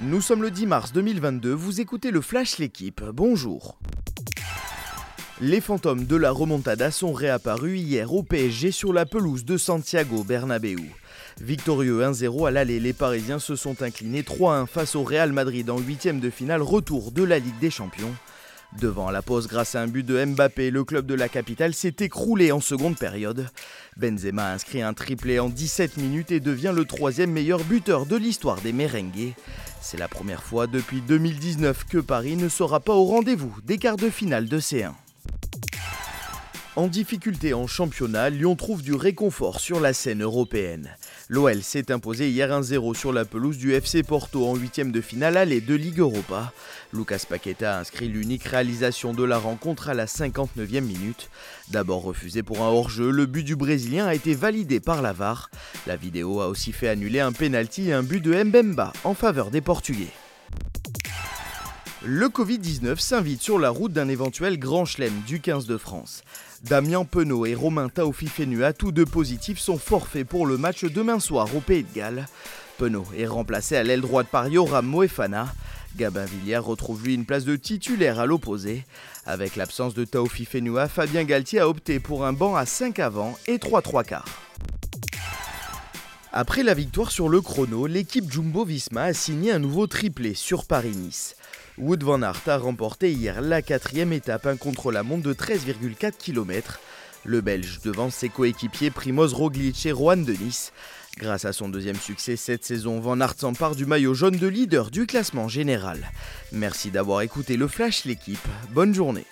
Nous sommes le 10 mars 2022, vous écoutez le Flash L'équipe, bonjour. Les fantômes de la remontada sont réapparus hier au PSG sur la pelouse de Santiago Bernabéu. Victorieux 1-0 à l'aller, les Parisiens se sont inclinés 3-1 face au Real Madrid en huitième de finale retour de la Ligue des Champions. Devant la pause grâce à un but de Mbappé, le club de la capitale s'est écroulé en seconde période. Benzema a inscrit un triplé en 17 minutes et devient le troisième meilleur buteur de l'histoire des merengues. C'est la première fois depuis 2019 que Paris ne sera pas au rendez-vous des quarts de finale de C1. En difficulté en championnat, Lyon trouve du réconfort sur la scène européenne. L'OL s'est imposé hier 1-0 sur la pelouse du FC Porto en huitième de finale aller de Ligue Europa. Lucas Paqueta a inscrit l'unique réalisation de la rencontre à la 59e minute. D'abord refusé pour un hors-jeu, le but du Brésilien a été validé par la VAR. La vidéo a aussi fait annuler un penalty et un but de Mbemba en faveur des Portugais. Le Covid-19 s'invite sur la route d'un éventuel grand chelem du 15 de France. Damien Penaud et Romain Taofi-Fenua, tous deux positifs, sont forfaits pour le match demain soir au Pays de Galles. Penaud est remplacé à l'aile droite par Yoram Moefana. Gabin Villiers retrouve lui une place de titulaire à l'opposé. Avec l'absence de Taofi Fenua, Fabien Galtier a opté pour un banc à 5 avant et 3 3 quarts. Après la victoire sur le chrono, l'équipe Jumbo Visma a signé un nouveau triplé sur Paris-Nice. Wood Van Aert a remporté hier la quatrième étape, un contre-la-montre de 13,4 km. Le Belge devant ses coéquipiers Primoz Roglic et Rohan Denis. Grâce à son deuxième succès cette saison, Van Aert s'empare du maillot jaune de leader du classement général. Merci d'avoir écouté le Flash l'équipe. Bonne journée.